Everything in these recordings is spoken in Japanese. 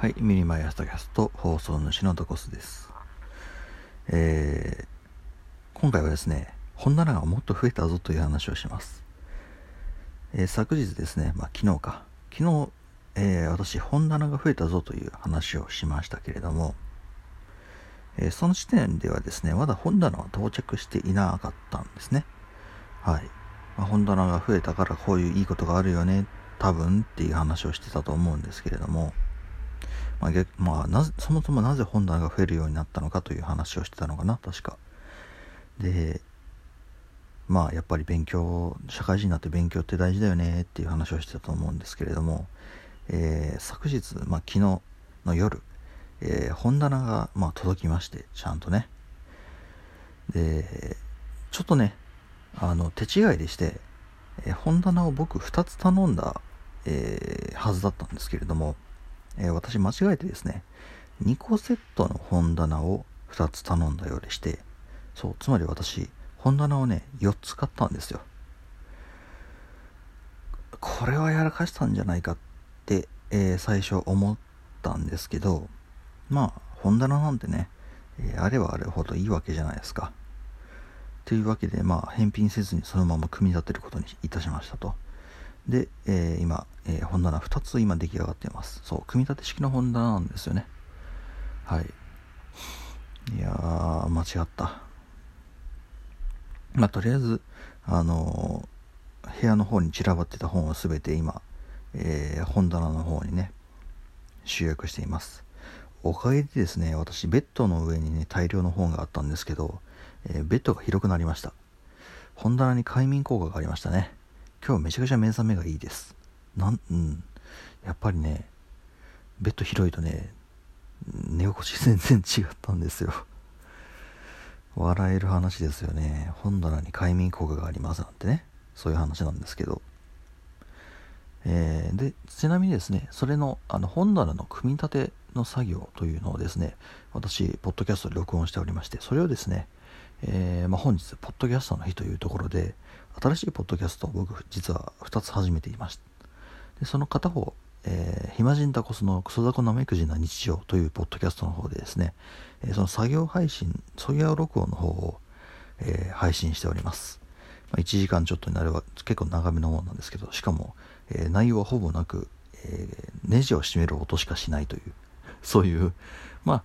はい、 miniMY朝tacast 放送主のドコスです。えー、今回はですね、本棚がもっと増えたぞという話をします。えー昨日ですね、まあ昨日か、昨日、えー私、本棚が増えたぞという話をしましたけれども、えーその時点ではですね、まだ本棚は到着していなかったんですね。はい。まあ、本棚が増えたからこういういいことがあるよね、多分っていう話をしてたと思うんですけれども、まあ、まあ、なぜそもそもなぜ本棚が増えるようになったのかという話をしてたのかな確か。でまあやっぱり勉強社会人になって勉強って大事だよねっていう話をしてたと思うんですけれども、えー昨日、まあ、昨日の夜、えー本棚が、まあ、届きましてちゃんとね。でちょっとねあの手違いでして、えー本棚を僕2つ頼んだ、えーはずだったんですけれども、えー私間違えてですね2個セットの本棚を2つ頼んだようでしてそうつまり私本棚をね4つ買ったんですよ。これはやらかしたんじゃないかって、えー最初思ったんですけどまあ本棚なんてね、えーあればあれほどいいわけじゃないですか。というわけでまあ返品せずにそのまま組み立てることにいたしましたと。で、えー今、えー本棚2つ今出来上がっています。そう組み立て式の本棚なんですよね。はい。いやー間違った。まあとりあえずあのー部屋の方に散らばってた本を全て今、えー本棚の方にね集約しています。おかげでですね私ベッドの上にね大量の本があったんですけど、えーベッドが広くなりました。本棚に快眠効果がありましたね。今日めちゃくちゃ目覚めがいいです。なんうん。やっぱりねベッド広いとね寝心地全然違ったんですよ。笑える話ですよね。本棚に快眠効果がありますなんてね。そういう話なんですけど。えーでちなみにですねそれのあの本棚の組み立ての作業というのをですね私ポッドキャストで録音しておりましてそれをですね、えーまあ、本日ポッドキャストの日というところで新しいポッドキャストを僕実は2つ始めていました。でその片方、えー、暇人タコスのクソダコなめくじな日常というポッドキャストの方でですね、えーその作業配信作業録音の方を、えー配信しております、まあ、1時間ちょっとになれば結構長めのものなんですけどしかも、えー内容はほぼなく、えーネジを締める音しかしないというそういうまあ、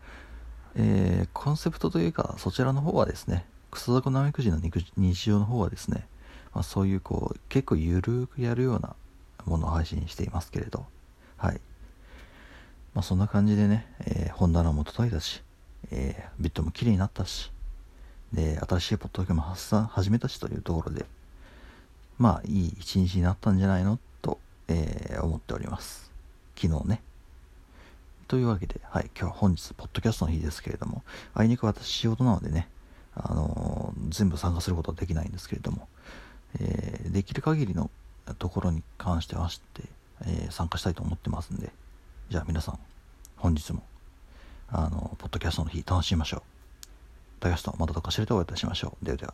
えーコンセプトというかそちらの方はですねクソダコなめくじの日常の方はですね、まあ、そういうこう結構ゆるくやるようなものを配信していますけれどはい。まあそんな感じでね、えー本棚も届いたし、えービットも綺麗になったしで新しいポッドキャストも発散始めたしというところでまあいい一日になったんじゃないのと、えー思っております。昨日ね。というわけで、はい、今日は本日ポッドキャストの日ですけれどもあいにく私仕事なのでね、あのー全部参加することはできないんですけれども、えーできる限りのところに関してはして、えー参加したいと思ってますんでじゃあ皆さん本日もあのポッドキャストの日楽しみましょう。ポッドキャストまたどっか知れてお会いいたしましょう。ではでは。